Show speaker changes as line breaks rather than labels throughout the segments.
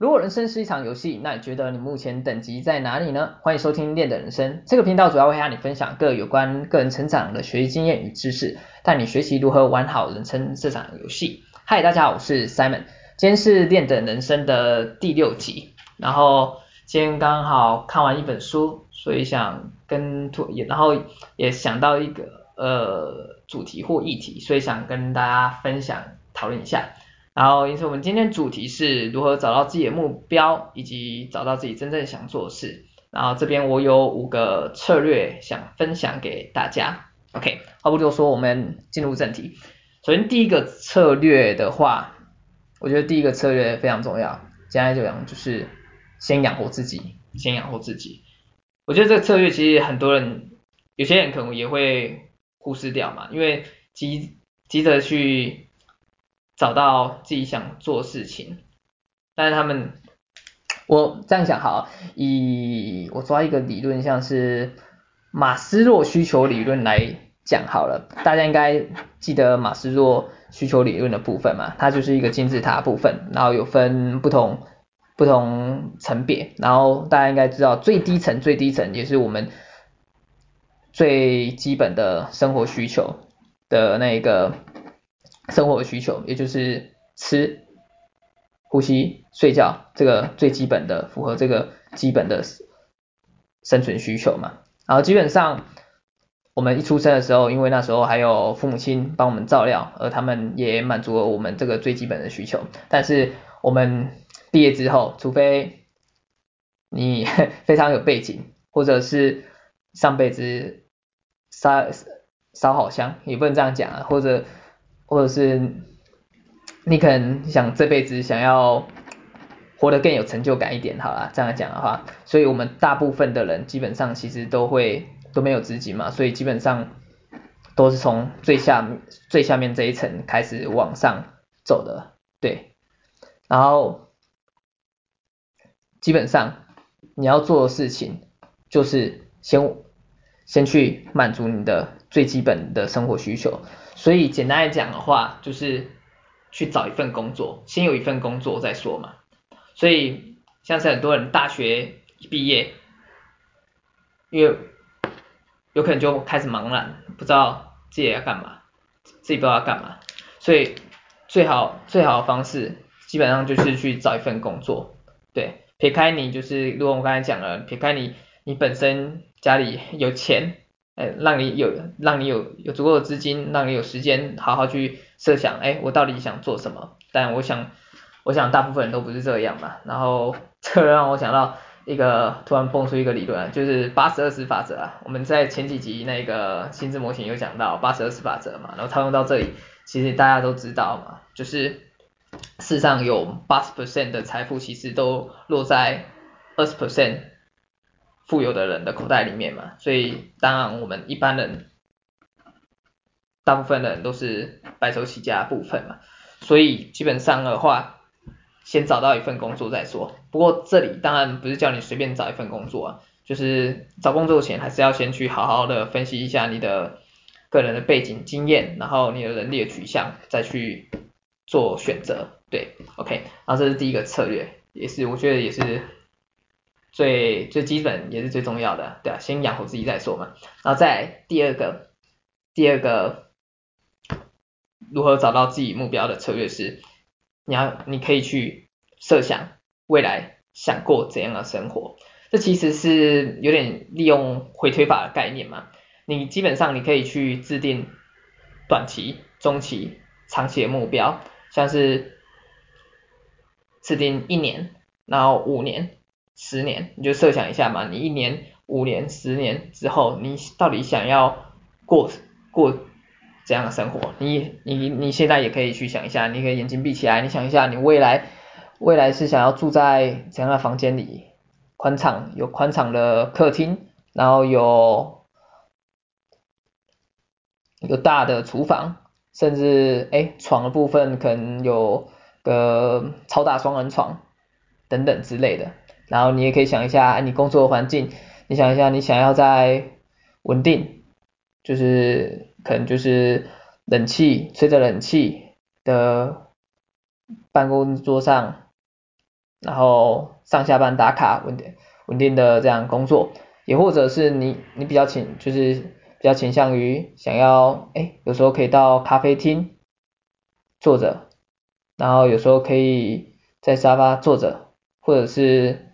如果人生是一场游戏，那你觉得你目前等级在哪里呢？欢迎收听练的人生这个频道，主要会和你分享各有关个人成长的学习经验与知识，带你学习如何玩好人生这场游戏。嗨，大家好，我是 Simon，今天是练的人生的第六集，然后今天刚好看完一本书，所以想跟也然后也想到一个呃主题或议题，所以想跟大家分享讨论一下。然后，因此我们今天主题是如何找到自己的目标，以及找到自己真正想做的事。然后这边我有五个策略想分享给大家。OK，话不多说，我们进入正题。首先第一个策略的话，我觉得第一个策略非常重要。现在就讲，就是先养活自己，先养活自己。我觉得这个策略其实很多人，有些人可能也会忽视掉嘛，因为急急着去。找到自己想做事情，但是他们，我这样想好，以我抓一个理论，像是马斯洛需求理论来讲好了，大家应该记得马斯洛需求理论的部分嘛，它就是一个金字塔部分，然后有分不同不同层别，然后大家应该知道最低层最低层也是我们最基本的生活需求的那个。生活的需求，也就是吃、呼吸、睡觉，这个最基本的，符合这个基本的生存需求嘛。然后基本上，我们一出生的时候，因为那时候还有父母亲帮我们照料，而他们也满足了我们这个最基本的需求。但是我们毕业之后，除非你 非常有背景，或者是上辈子烧烧好香，也不能这样讲啊，或者。或者是你可能想这辈子想要活得更有成就感一点，好啦，这样讲的话，所以我们大部分的人基本上其实都会都没有资金嘛，所以基本上都是从最下最下面这一层开始往上走的，对，然后基本上你要做的事情就是先先去满足你的最基本的生活需求。所以简单来讲的话，就是去找一份工作，先有一份工作再说嘛。所以像是很多人大学一毕业，因为有可能就开始茫然，不知道自己要干嘛，自己不知道要干嘛。所以最好最好的方式，基本上就是去找一份工作。对，撇开你就是，如果我刚才讲了，撇开你你本身家里有钱。哎，让你有让你有有足够的资金，让你有时间好好去设想，哎，我到底想做什么？但我想，我想大部分人都不是这样嘛。然后这让我想到一个突然蹦出一个理论，就是八十二十法则啊。我们在前几集那个心智模型有讲到八十二十法则嘛，然后套用到这里，其实大家都知道嘛，就是世上有八十 percent 的财富其实都落在二十 percent。富有的人的口袋里面嘛，所以当然我们一般人，大部分人都是白手起家部分嘛，所以基本上的话，先找到一份工作再说。不过这里当然不是叫你随便找一份工作啊，就是找工作前还是要先去好好的分析一下你的个人的背景经验，然后你的能力的取向，再去做选择。对，OK，然后这是第一个策略，也是我觉得也是。最最基本也是最重要的，对啊，先养活自己再说嘛。然后再第二个，第二个如何找到自己目标的策略是，你要你可以去设想未来想过怎样的生活。这其实是有点利用回推法的概念嘛。你基本上你可以去制定短期、中期、长期的目标，像是制定一年，然后五年。十年，你就设想一下嘛，你一年、五年、十年之后，你到底想要过过怎样的生活？你你你现在也可以去想一下，你可以眼睛闭起来，你想一下，你未来未来是想要住在怎样的房间里？宽敞有宽敞的客厅，然后有有大的厨房，甚至哎床的部分可能有个超大双人床等等之类的。然后你也可以想一下，哎你工作的环境，你想一下，你想要在稳定，就是可能就是冷气，吹着冷气的办公桌上然后上下班打卡稳定稳定的这样工作，也或者是你你比较倾就是比较倾向于想要哎有时候可以到咖啡厅坐着，然后有时候可以在沙发坐着，或者是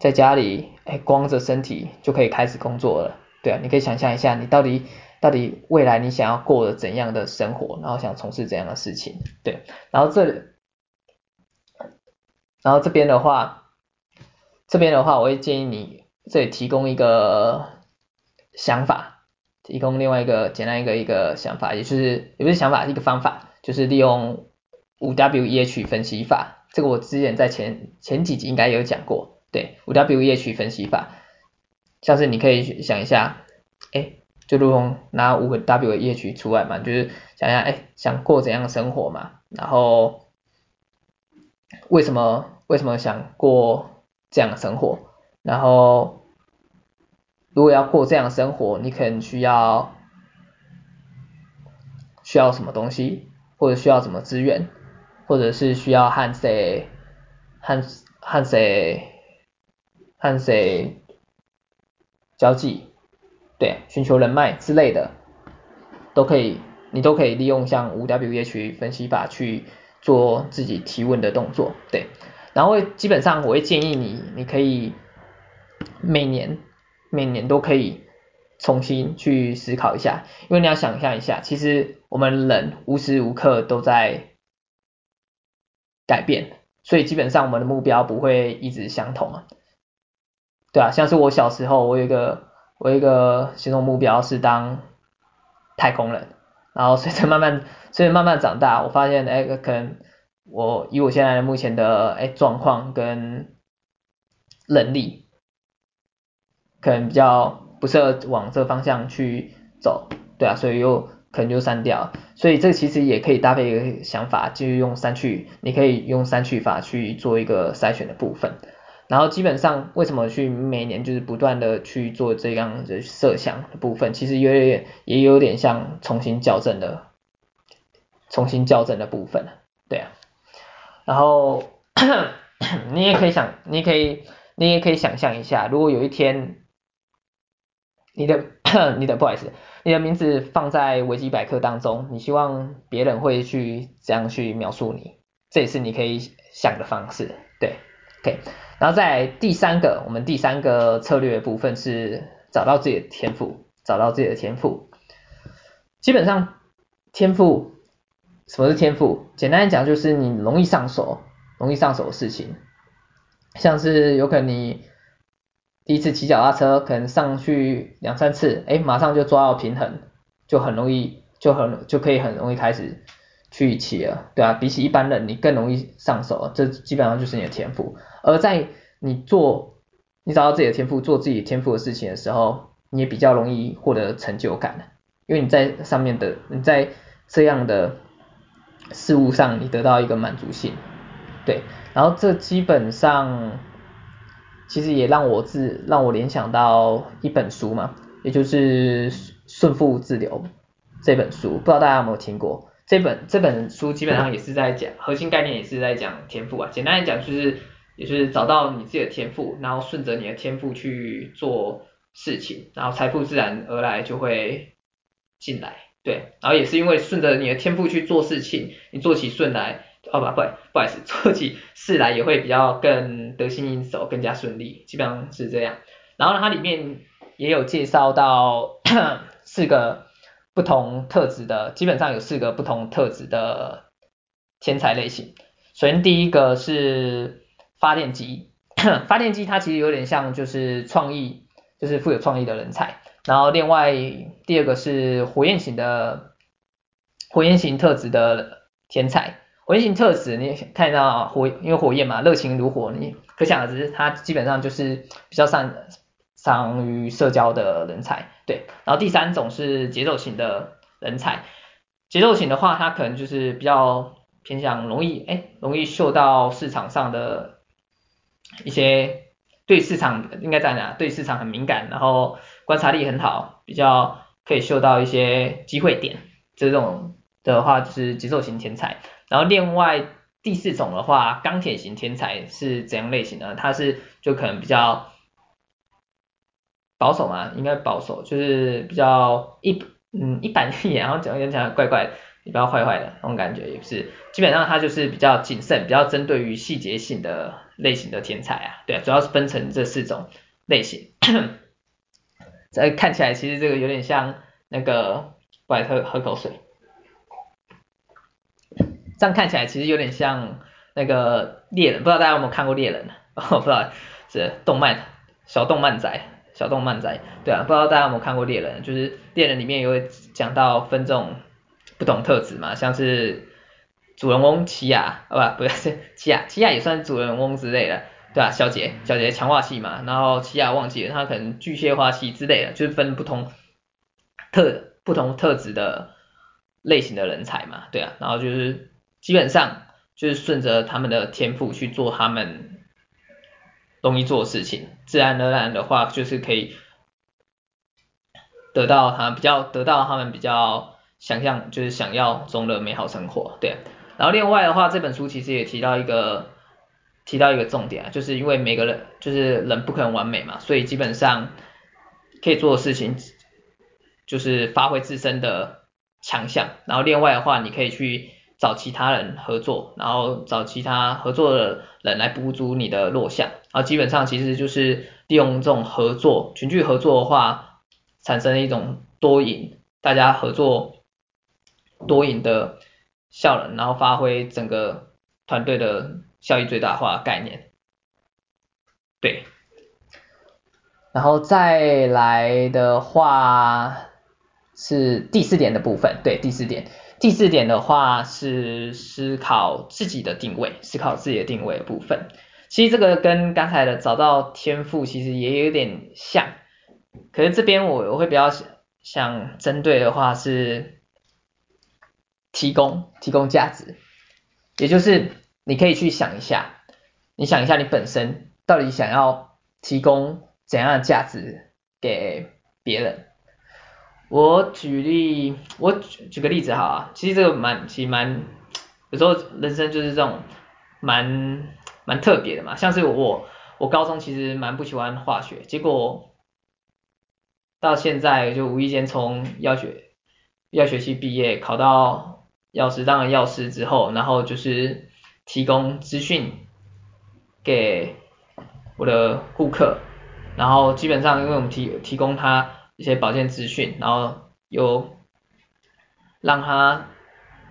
在家里哎光着身体就可以开始工作了，对啊，你可以想象一下你到底到底未来你想要过的怎样的生活，然后想从事怎样的事情，对，然后这里。然后这边的话，这边的话，我会建议你这里提供一个想法，提供另外一个简单一个一个想法，也就是也不是想法，一个方法，就是利用五 W E H 分析法。这个我之前在前前几集应该有讲过，对，五 W E H 分析法，像是你可以想一下，哎，就如同拿五个 W E H 出来嘛，就是想一下，哎，想过怎样的生活嘛，然后。为什么为什么想过这样的生活？然后如果要过这样的生活，你可能需要需要什么东西，或者需要什么资源，或者是需要和谁和和谁和谁交际，对，寻求人脉之类的，都可以，你都可以利用像五 W H 分析法去。做自己提问的动作，对，然后基本上我会建议你，你可以每年每年都可以重新去思考一下，因为你要想象一下，其实我们人无时无刻都在改变，所以基本上我们的目标不会一直相同啊，对啊，像是我小时候，我有一个我有一个心中目标是当太空人。然后随着慢慢，随着慢慢长大，我发现，哎，可能我以我现在目前的哎状况跟能力，可能比较不适合往这方向去走，对啊，所以又可能就删掉。所以这其实也可以搭配一个想法，就是用删去，你可以用删去法去做一个筛选的部分。然后基本上为什么去每年就是不断的去做这样的设想的部分，其实有也有点像重新校正的，重新校正的部分，对啊。然后 你也可以想，你可以你也可以想象一下，如果有一天你的 你的不好意思，你的名字放在维基百科当中，你希望别人会去这样去描述你，这也是你可以想的方式，对，OK。然后在第三个，我们第三个策略部分是找到自己的天赋，找到自己的天赋。基本上天赋，什么是天赋？简单讲就是你容易上手，容易上手的事情，像是有可能你第一次骑脚踏车，可能上去两三次，哎，马上就抓到平衡，就很容易，就很就可以很容易开始去骑了，对啊，比起一般人，你更容易上手，这基本上就是你的天赋。而在你做，你找到自己的天赋，做自己天赋的事情的时候，你也比较容易获得成就感，因为你在上面的，你在这样的事物上，你得到一个满足性，对，然后这基本上其实也让我自让我联想到一本书嘛，也就是《顺负自流》这本书，不知道大家有没有听过？这本这本书基本上也是在讲核心概念，也是在讲天赋啊，简单来讲就是。也是找到你自己的天赋，然后顺着你的天赋去做事情，然后财富自然而然就会进来，对，然后也是因为顺着你的天赋去做事情，你做起顺来，哦不不不好意思，做起事来也会比较更得心应手，更加顺利，基本上是这样。然后它里面也有介绍到 四个不同特质的，基本上有四个不同特质的天才类型。首先第一个是。发电机，发电机它其实有点像就是创意，就是富有创意的人才。然后另外第二个是火焰型的，火焰型特质的天才。火焰型特质你看到火，因为火焰嘛，热情如火，你可想而知，它基本上就是比较擅长于社交的人才。对，然后第三种是节奏型的人才，节奏型的话，它可能就是比较偏向容易，哎，容易嗅到市场上的。一些对市场应该在哪？对市场很敏感，然后观察力很好，比较可以嗅到一些机会点。这种的话就是节奏型天才。然后另外第四种的话，钢铁型天才是怎样类型呢？他是就可能比较保守嘛，应该保守，就是比较一嗯一板一眼，然后讲讲讲怪怪的，你不要坏坏的那种感觉，也是。基本上他就是比较谨慎，比较针对于细节性的类型的天才啊。对啊，主要是分成这四种类型。这看起来其实这个有点像那个，我来喝喝口水。这样看起来其实有点像那个猎人，不知道大家有没有看过猎人？哦，不知道是动漫小动漫仔，小动漫仔，对啊，不知道大家有没有看过猎人？就是猎人里面有讲到分这种不同特质嘛，像是主人翁奇犽，啊不不是奇犽，奇犽也算主人翁之类的，对啊，小杰小杰强化系嘛，然后奇犽忘记了他可能巨蟹化系之类的，就是分不同特不同特质的类型的人才嘛，对啊，然后就是。基本上就是顺着他们的天赋去做他们容易做的事情，自然而然的话就是可以得到他比较得到他们比较想象就是想要中的美好生活，对。然后另外的话，这本书其实也提到一个提到一个重点啊，就是因为每个人就是人不可能完美嘛，所以基本上可以做的事情就是发挥自身的强项，然后另外的话你可以去。找其他人合作，然后找其他合作的人来补足你的弱项，然后基本上其实就是利用这种合作，群聚合作的话，产生一种多赢，大家合作多赢的效能，然后发挥整个团队的效益最大化概念。对，然后再来的话是第四点的部分，对，第四点。第四点的话是思考自己的定位，思考自己的定位的部分。其实这个跟刚才的找到天赋其实也有点像，可是这边我我会比较想针对的话是提供提供价值，也就是你可以去想一下，你想一下你本身到底想要提供怎样的价值给别人。我举例，我举举个例子哈，其实这个蛮，其实蛮，有时候人生就是这种蛮蛮特别的嘛，像是我，我高中其实蛮不喜欢化学，结果到现在就无意间从药学药学系毕业，考到药师，当了药师之后，然后就是提供资讯给我的顾客，然后基本上因为我们提提供他。一些保健资讯，然后有让他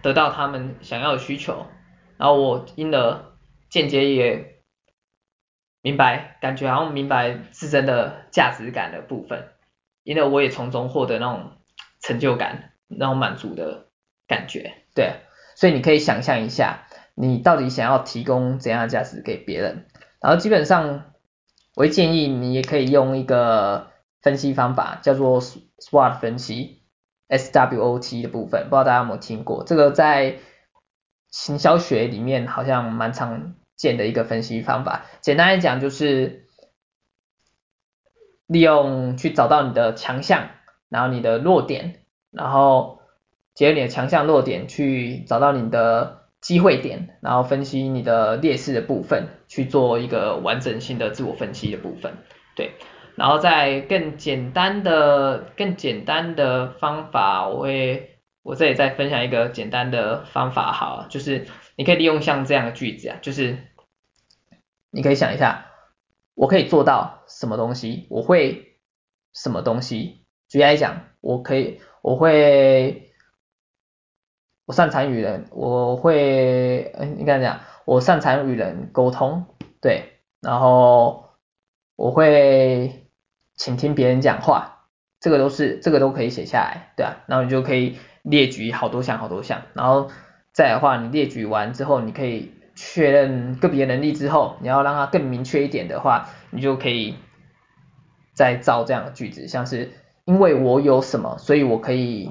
得到他们想要的需求，然后我因而间接也明白，感觉好像明白自身的价值感的部分，因而我也从中获得那种成就感，那种满足的感觉，对，所以你可以想象一下，你到底想要提供怎样的价值给别人，然后基本上我建议你也可以用一个。分析方法叫做 SWOT 分析，SWOT 的部分，不知道大家有没有听过？这个在行销学里面好像蛮常见的一个分析方法。简单来讲就是利用去找到你的强项，然后你的弱点，然后结合你的强项弱点去找到你的机会点，然后分析你的劣势的部分，去做一个完整性的自我分析的部分，对。然后再更简单的、更简单的方法，我会我这里再分享一个简单的方法，好，就是你可以利用像这样的句子啊，就是你可以想一下，我可以做到什么东西，我会什么东西。举例来讲，我可以，我会，我擅长与人，我会，嗯，应该这样，我擅长与人沟通，对，然后我会。请听别人讲话，这个都是这个都可以写下来，对啊，然后你就可以列举好多项好多项，然后再的话，你列举完之后，你可以确认个别能力之后，你要让它更明确一点的话，你就可以再造这样的句子，像是因为我有什么，所以我可以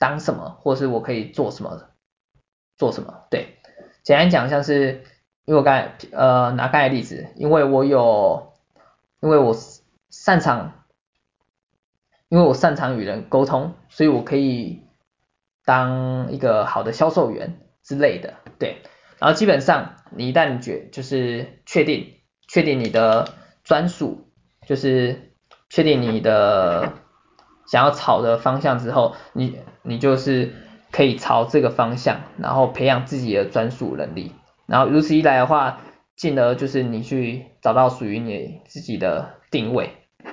当什么，或是我可以做什么做什么，对，简单讲像是因为我刚才呃拿刚才例子，因为我有因为我。擅长，因为我擅长与人沟通，所以我可以当一个好的销售员之类的，对，然后基本上你一旦觉就是确定确定你的专属，就是确定你的想要朝的方向之后，你你就是可以朝这个方向，然后培养自己的专属能力，然后如此一来的话，进而就是你去找到属于你自己的定位，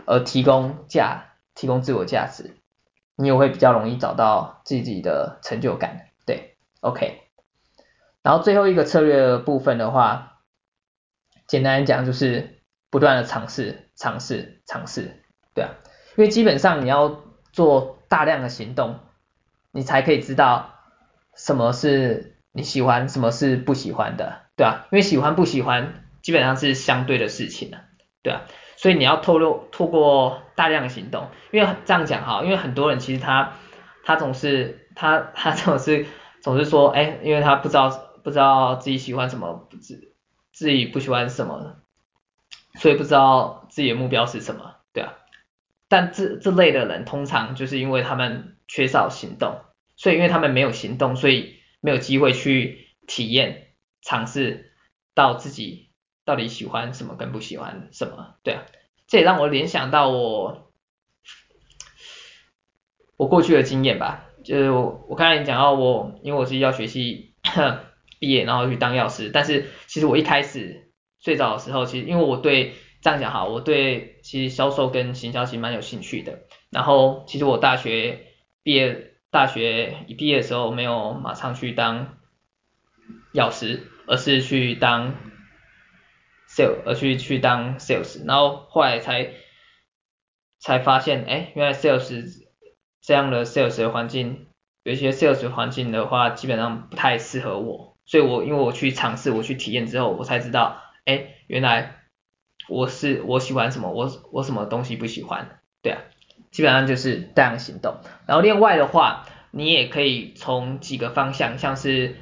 而提供价，提供自我价值，你也会比较容易找到自己的成就感，对，OK。然后最后一个策略的部分的话，简单讲就是不断的尝试，尝试，尝试，对啊，因为基本上你要做大量的行动，你才可以知道什么是你喜欢，什么是不喜欢的，对啊，因为喜欢不喜欢基本上是相对的事情了，对啊，所以你要透露透过大量的行动，因为这样讲哈，因为很多人其实他他总是他他总是总是说，哎，因为他不知道。不知道自己喜欢什么，自自己不喜欢什么，所以不知道自己的目标是什么，但这这类的人通常就是因为他们缺少行动，所以因为他们没有行动，所以没有机会去体验、尝试到自己到底喜欢什么跟不喜欢什么，对啊。这也让我联想到我我过去的经验吧，就是我我刚才讲到我，因为我是药学系。毕业然后去当药师，但是其实我一开始最早的时候，其实因为我对这样讲哈，我对其实销售跟行销其实蛮有兴趣的。然后其实我大学毕业，大学一毕业的时候没有马上去当药师，而是去当 sales，而去去当 sales。然后后来才才发现，哎，原来 sales 这样的 sales 的环境，有一些 sales 环境的话，基本上不太适合我。所以我因为我去尝试，我去体验之后，我才知道，哎，原来我是我喜欢什么，我我什么东西不喜欢，对啊，基本上就是这样行动。然后另外的话，你也可以从几个方向，像是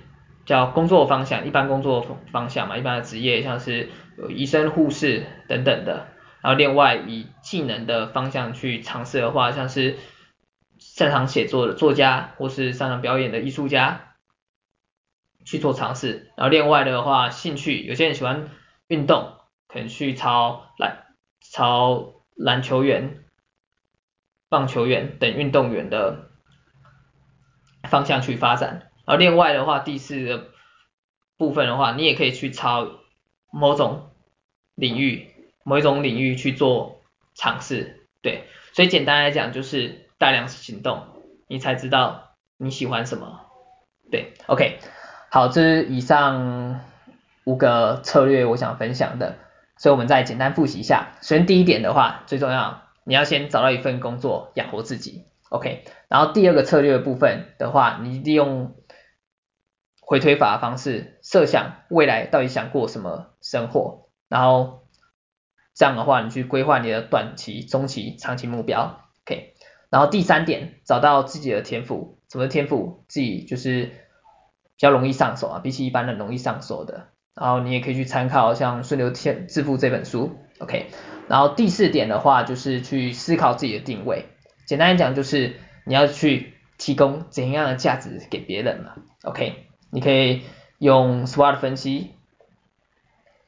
叫工作方向，一般工作方向嘛，一般的职业，像是有医生、护士等等的。然后另外以技能的方向去尝试的话，像是擅长写作的作家，或是擅长表演的艺术家。去做尝试，然后另外的话，兴趣，有些人喜欢运动，可能去朝篮朝篮球员、棒球员等运动员的方向去发展。而另外的话，第四个部分的话，你也可以去朝某种领域、某一种领域去做尝试。对，所以简单来讲就是大量行动，你才知道你喜欢什么。对，OK。好，这是以上五个策略我想分享的，所以我们再简单复习一下。首先第一点的话，最重要，你要先找到一份工作养活自己，OK。然后第二个策略部分的话，你利用回推法的方式设想未来到底想过什么生活，然后这样的话，你去规划你的短期、中期、长期目标，OK。然后第三点，找到自己的天赋，什么天赋？自己就是。比较容易上手啊，比起一般人容易上手的。然后你也可以去参考像《顺流天致富》这本书，OK。然后第四点的话，就是去思考自己的定位。简单来讲，就是你要去提供怎样的价值给别人嘛，OK。你可以用 SWOT 分析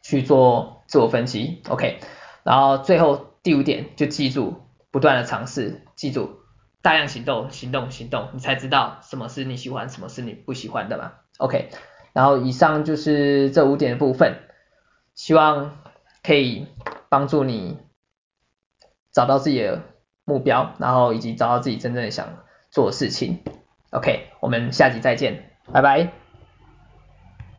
去做自我分析，OK。然后最后第五点，就记住不断的尝试，记住。大量行动，行动，行动，你才知道什么是你喜欢，什么是你不喜欢的嘛。OK，然后以上就是这五点的部分，希望可以帮助你找到自己的目标，然后以及找到自己真正想做的事情。OK，我们下集再见，拜拜。